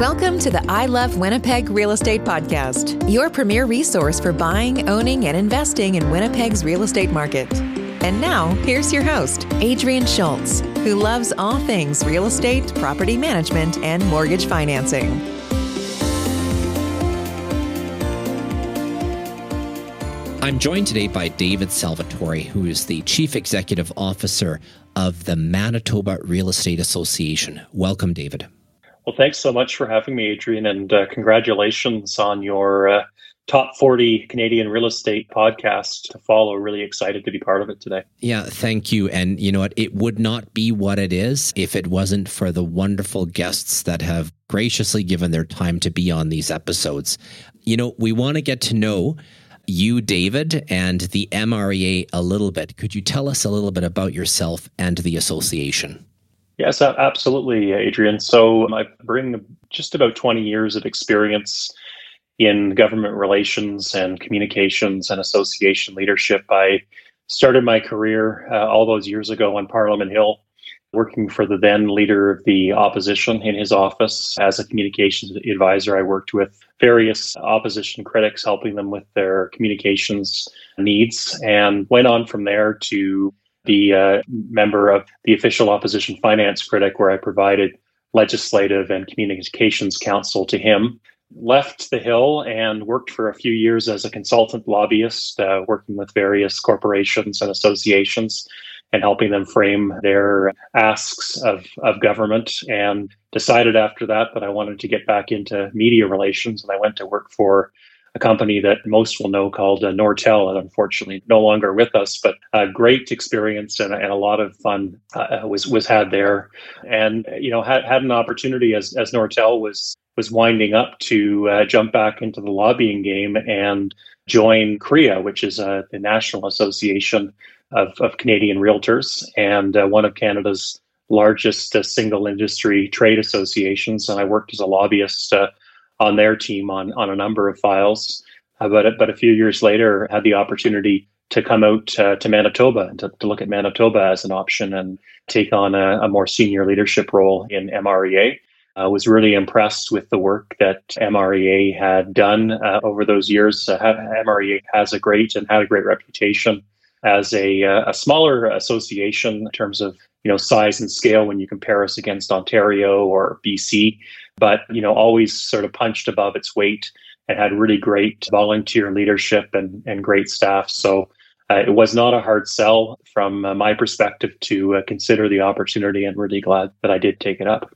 Welcome to the I Love Winnipeg Real Estate Podcast, your premier resource for buying, owning, and investing in Winnipeg's real estate market. And now, here's your host, Adrian Schultz, who loves all things real estate, property management, and mortgage financing. I'm joined today by David Salvatore, who is the Chief Executive Officer of the Manitoba Real Estate Association. Welcome, David. Well, thanks so much for having me, Adrian, and uh, congratulations on your uh, top 40 Canadian real estate podcast to follow. Really excited to be part of it today. Yeah, thank you. And you know what? It would not be what it is if it wasn't for the wonderful guests that have graciously given their time to be on these episodes. You know, we want to get to know you, David, and the MREA a little bit. Could you tell us a little bit about yourself and the association? Yes, absolutely, Adrian. So I bring just about 20 years of experience in government relations and communications and association leadership. I started my career uh, all those years ago on Parliament Hill, working for the then leader of the opposition in his office as a communications advisor. I worked with various opposition critics, helping them with their communications needs, and went on from there to the uh, member of the official opposition finance critic, where I provided legislative and communications counsel to him. Left the Hill and worked for a few years as a consultant lobbyist, uh, working with various corporations and associations and helping them frame their asks of, of government. And decided after that that I wanted to get back into media relations. And I went to work for a company that most will know called uh, Nortel, and unfortunately no longer with us. But a great experience and, and a lot of fun uh, was was had there, and you know had, had an opportunity as as Nortel was was winding up to uh, jump back into the lobbying game and join CREA, which is uh, the National Association of, of Canadian Realtors and uh, one of Canada's largest uh, single industry trade associations. And I worked as a lobbyist on their team on on a number of files. Uh, but but a few years later, had the opportunity to come out uh, to Manitoba and to, to, look at Manitoba as an option and take on a, a more senior leadership role in MREA. I was really impressed with the work that MREA had done uh, over those years. Uh, MREA has a great and had a great reputation as a, uh, a smaller association in terms of you know size and scale when you compare us against Ontario or BC but you know always sort of punched above its weight and had really great volunteer leadership and, and great staff. So uh, it was not a hard sell from uh, my perspective to uh, consider the opportunity and really glad that I did take it up.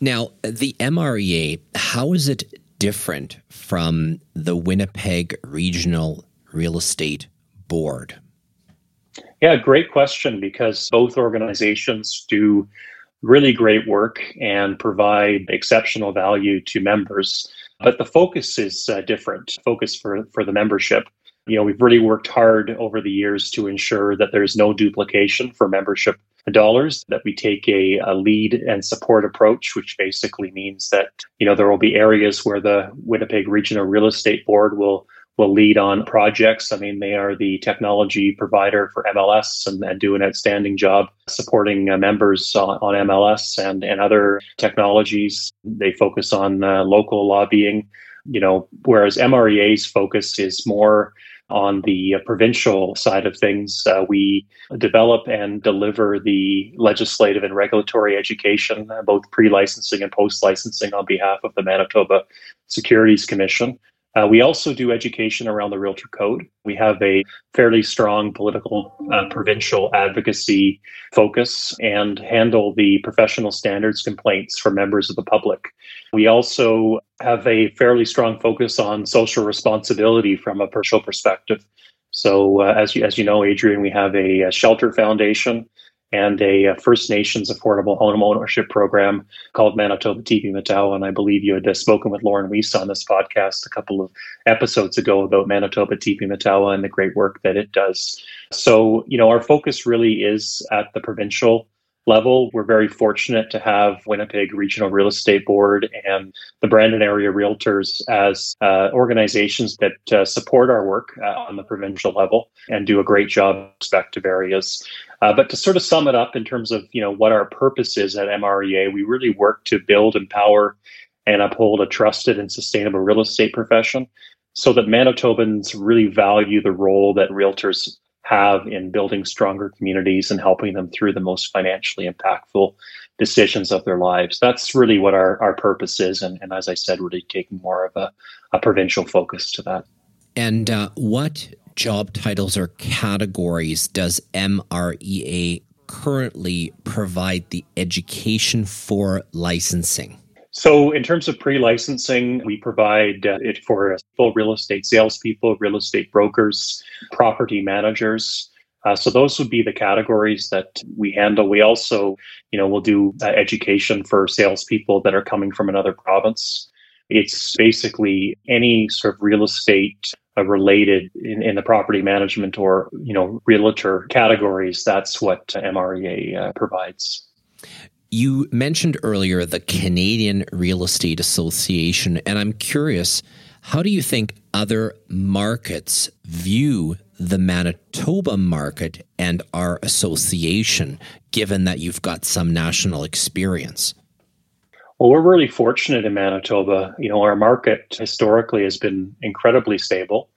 Now, the MREA, how is it different from the Winnipeg Regional Real Estate Board? Yeah, great question because both organizations do really great work and provide exceptional value to members. But the focus is uh, different, focus for, for the membership. You know, we've really worked hard over the years to ensure that there's no duplication for membership dollars, that we take a, a lead and support approach, which basically means that, you know, there will be areas where the Winnipeg Regional Real Estate Board will will lead on projects. I mean, they are the technology provider for MLS and, and do an outstanding job supporting uh, members on, on, MLS and, and other technologies. They focus on uh, local lobbying, you know, whereas MREA's focus is more on the uh, provincial side of things. Uh, we develop and deliver the legislative and regulatory education, uh, both pre licensing and post licensing, on behalf of the Manitoba Securities Commission. Uh, we also do education around the Realtor Code. We have a fairly strong political uh, provincial advocacy focus and handle the professional standards complaints for members of the public. We also have a fairly strong focus on social responsibility from a personal perspective. So, uh, as you as you know, Adrian, we have a, a shelter foundation and a, a, First Nations affordable home ownership program called Manitoba Tipi Mitawa. And I believe you had uh, spoken with Lorne Weiss on this podcast a couple of episodes ago about Manitoba Tipi Mitawa and the great work that it does. So, you know, our focus really is at the provincial level. We're very fortunate to have Winnipeg Regional Real Estate Board and the Brandon Area Realtors as uh, organizations that uh, support our work uh, on the provincial level and do a great job in respective areas. Uh, but to sort of sum it up in terms of you know what our purpose is at MREA, we really work to build, empower, and uphold a trusted and sustainable real estate profession so that Manitobans really value the role that realtors have in building stronger communities and helping them through the most financially impactful decisions of their lives. That's really what our, our purpose is. And, and as I said, really taking more of a, a provincial focus to that. And uh, what job titles or categories does MREA currently provide the education for licensing? So, in terms of pre licensing, we provide uh, it for full real estate salespeople, real estate brokers, property managers. Uh, so those would be the categories that we handle. We also, you know, we'll do uh, education for salespeople that are coming from another province. It's basically any sort of real estate uh, related in, in, the property management or you know realtor categories. That's what MREA uh, provides. You mentioned earlier the Canadian Real Estate Association, and I'm curious, how do you think other markets view the Manitoba market and our association, given that you've got some national experience? Well, we're really fortunate in Manitoba. You know, our market historically has been incredibly stable.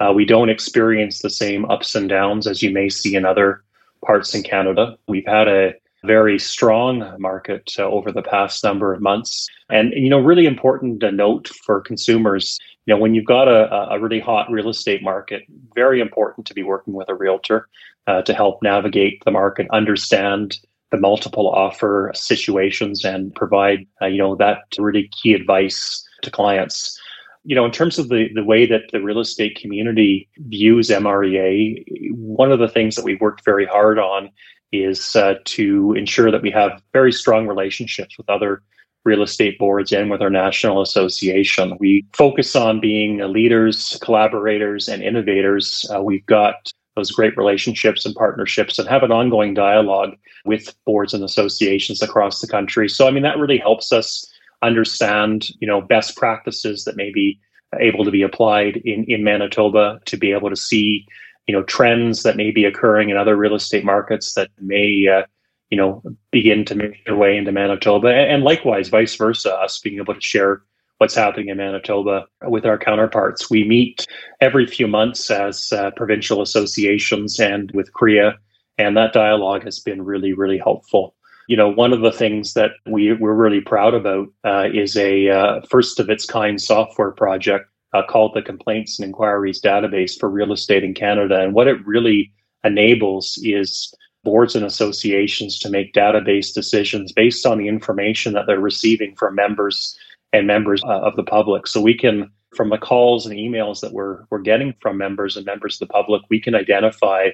Uh, we don't experience the same ups and downs as you may see in other parts in Canada. We've had a very strong market uh, over the past number of months. And, you know, really important to note for consumers, you know, when you've got a, a really hot real estate market, very important to be working with a realtor uh, to help navigate the market, understand the multiple offer situations and provide, uh, you know, that really key advice to clients you know, in terms of the, the way that the real estate community views MREA, one of the things that we've worked very hard on is uh, to ensure that we have very strong relationships with other real estate boards and with our national association. We focus on being leaders, collaborators, and innovators. Uh, we've got those great relationships and partnerships and have an ongoing dialogue with boards and associations across the country. So, I mean, that really helps us understand, you know, best practices that may be able to be applied in, in Manitoba to be able to see you know trends that may be occurring in other real estate markets that may uh, you know begin to make their way into Manitoba, and likewise vice versa. Us being able to share what's happening in Manitoba with our counterparts. We meet every few months as uh, provincial associations and with CREA, and that dialogue has been really, really helpful. You know, one of the things that we, we're really proud about uh, is a uh, first of its kind software project uh, called the Complaints and Inquiries Database for Real Estate in Canada. And what it really enables is boards and associations to make database decisions based on the information that they're receiving from members and members uh, of the public. So we can, from the calls and emails that we're, we're getting from members and members of the public, we can identify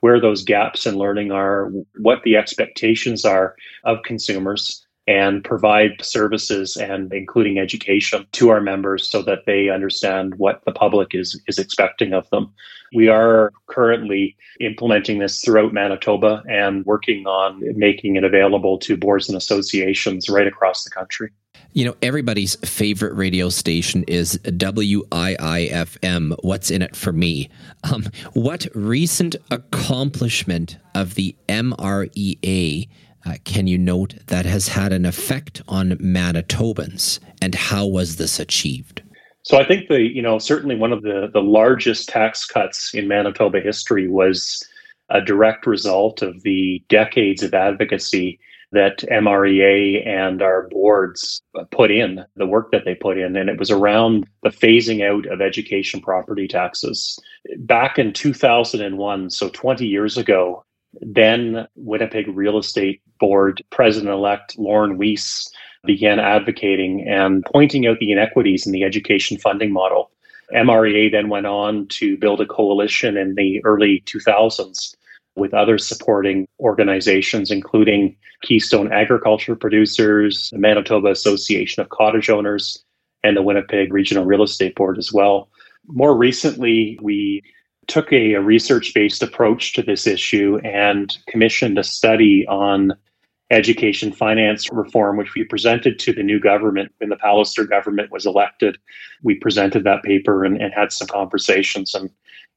where those gaps in learning are, what the expectations are of consumers, and provide services and including education to our members so that they understand what the public is is expecting of them. We are currently implementing this throughout Manitoba and working on making it available to boards and associations right across the country. You know, everybody's favorite radio station is WIIFM. What's in it for me? Um, what recent accomplishment of the MREA uh, can you note that has had an effect on Manitobans, and how was this achieved? So I think the you know certainly one of the the largest tax cuts in Manitoba history was a direct result of the decades of advocacy that MREA and our boards put in, the work that they put in. And it was around the phasing out of education property taxes. Back in 2001, so 20 years ago, then Winnipeg Real Estate Board President elect Lorne Weiss began advocating and pointing out the inequities in the education funding model. MREA then went on to build a coalition in the early 2000s with other supporting organizations, including Keystone Agriculture Producers, the Manitoba Association of Cottage Owners, and the Winnipeg Regional Real Estate Board as well. More recently, we took a, a research based approach to this issue and commissioned a study on education finance reform, which we presented to the new government when the Pallister government was elected. We presented that paper and, and had some conversations. And,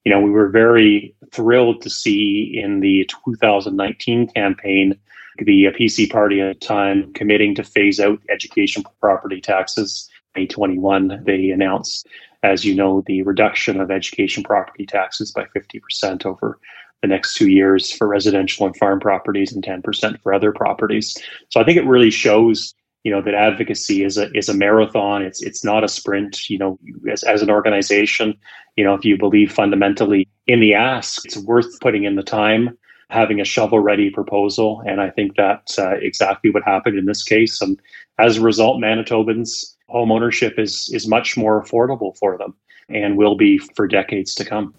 you know, we were very thrilled to see in the 2019 campaign the PC party at the time committing to phase out education property taxes. 2021, they announced, as you know, the reduction of education property taxes by 50% over the next two years for residential and farm properties and 10% for other properties. So I think it really shows you know that advocacy is a is a marathon. It's it's not a sprint you know as, as an organization. You know if you believe fundamentally in the ask it's worth putting in the time having a shovel ready proposal. And i think that's uh, exactly what happened in this case. And as a result manitobans home ownership is is much more affordable for them and will be for decades to come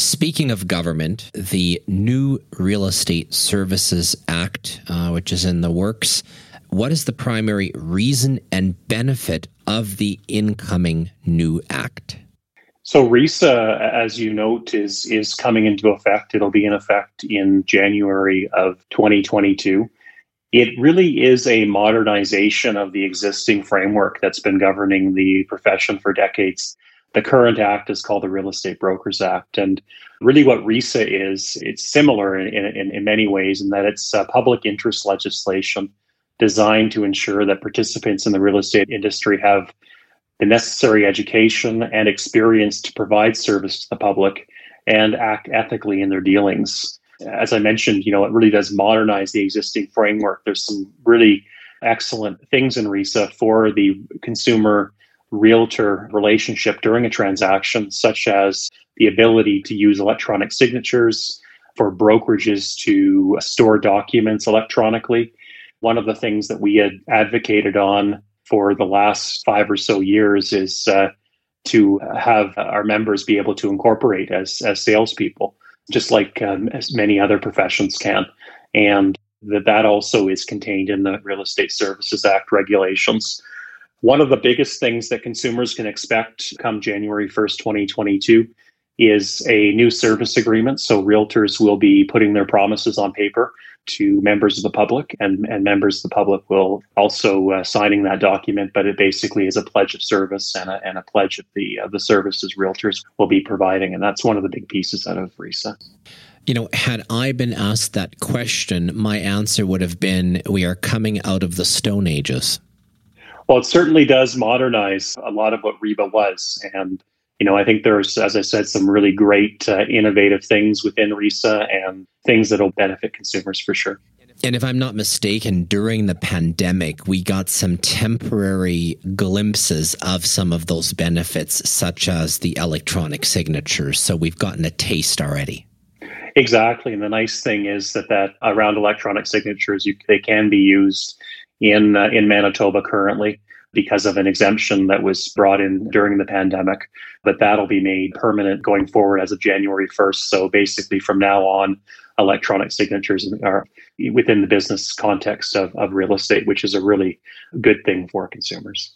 Speaking of government, the new Real Estate Services Act, uh, which is in the works, what is the primary reason and benefit of the incoming new act? So RESA, as you note, is is coming into effect. It'll be in effect in January of 2022. It really is a modernization of the existing framework that's been governing the profession for decades. The current act is called the Real Estate Brokers Act. And really, what RESA is, it's similar in, in, in many ways in that it's public interest legislation designed to ensure that participants in the real estate industry have the necessary education and experience to provide service to the public and act ethically in their dealings. As I mentioned, you know, it really does modernize the existing framework. There's some really excellent things in RESA for the consumer realtor relationship during a transaction, such as the ability to use electronic signatures, for brokerages to store documents electronically, one of the things that we had advocated on for the last five or so years is uh, to have our members be able to incorporate as as salespeople, just like um, as many other professions can, and that that also is contained in the Real Estate Services Act regulations. One of the biggest things that consumers can expect come January 1st, 2022 is a new service agreement. So realtors will be putting their promises on paper to members of the public, and, and members of the public will also uh, signing that document. But it basically is a pledge of service and a, and a pledge of the of the services realtors will be providing, and that's one of the big pieces out of RESA. You know, had I been asked that question, my answer would have been we are coming out of the Stone Ages. Well, it certainly does modernize a lot of what REBA was. And you know, I think there's, as I said, some really great uh, innovative things within RESA and things that'll benefit consumers for sure. And if I'm not mistaken, during the pandemic, we got some temporary glimpses of some of those benefits, such as the electronic signatures. So we've gotten a taste already. Exactly. And the nice thing is that, that around electronic signatures, you, they can be used in, uh, in Manitoba currently because of an exemption that was brought in during the pandemic. But that'll be made permanent going forward as of January 1st. So basically, from now on, electronic signatures are within the business context of, of real estate, which is a really good thing for consumers.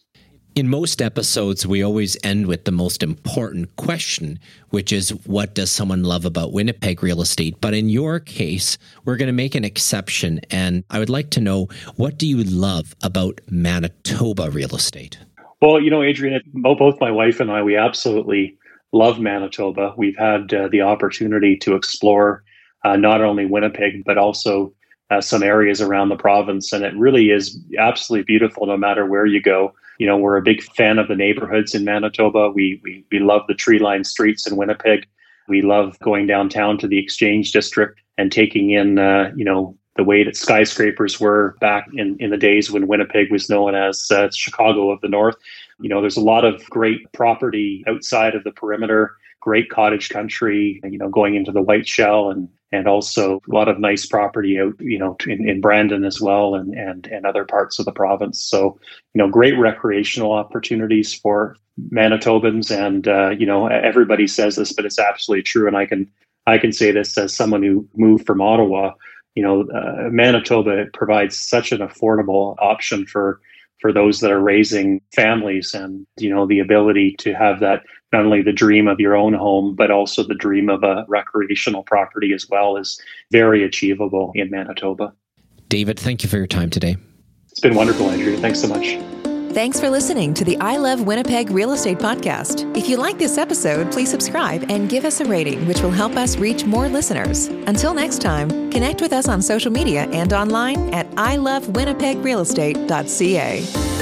In most episodes, we always end with the most important question, which is what does someone love about Winnipeg real estate? But in your case, we're going to make an exception. And I would like to know what do you love about Manitoba real estate? Well, you know, Adrian, both my wife and I, we absolutely love Manitoba. We've had uh, the opportunity to explore uh, not only Winnipeg, but also uh, some areas around the province. And it really is absolutely beautiful no matter where you go. You know, we're a big fan of the neighborhoods in Manitoba. We we we love the tree lined streets in Winnipeg. We love going downtown to the Exchange District and taking in, uh, you know, the way that skyscrapers were back in, in the days when Winnipeg was known as uh, Chicago of the North. You know, there's a lot of great property outside of the perimeter, great cottage country, you know, going into the Whiteshell and and also a lot of nice property out, you know, in, in Brandon as well and, and, and other parts of the province. So, you know, great recreational opportunities for Manitobans. And, uh, you know, everybody says this, but it's absolutely true. And I can, I can say this as someone who moved from Ottawa, you know, uh, Manitoba provides such an affordable option for for those that are raising families and you know the ability to have that not only the dream of your own home but also the dream of a recreational property as well is very achievable in Manitoba. David, thank you for your time today. It's been wonderful, Andrew. Thanks so much. Thanks for listening to the I Love Winnipeg Real Estate Podcast. If you like this episode, please subscribe and give us a rating, which will help us reach more listeners. Until next time, connect with us on social media and online at ilovewinnipegrealestate.ca.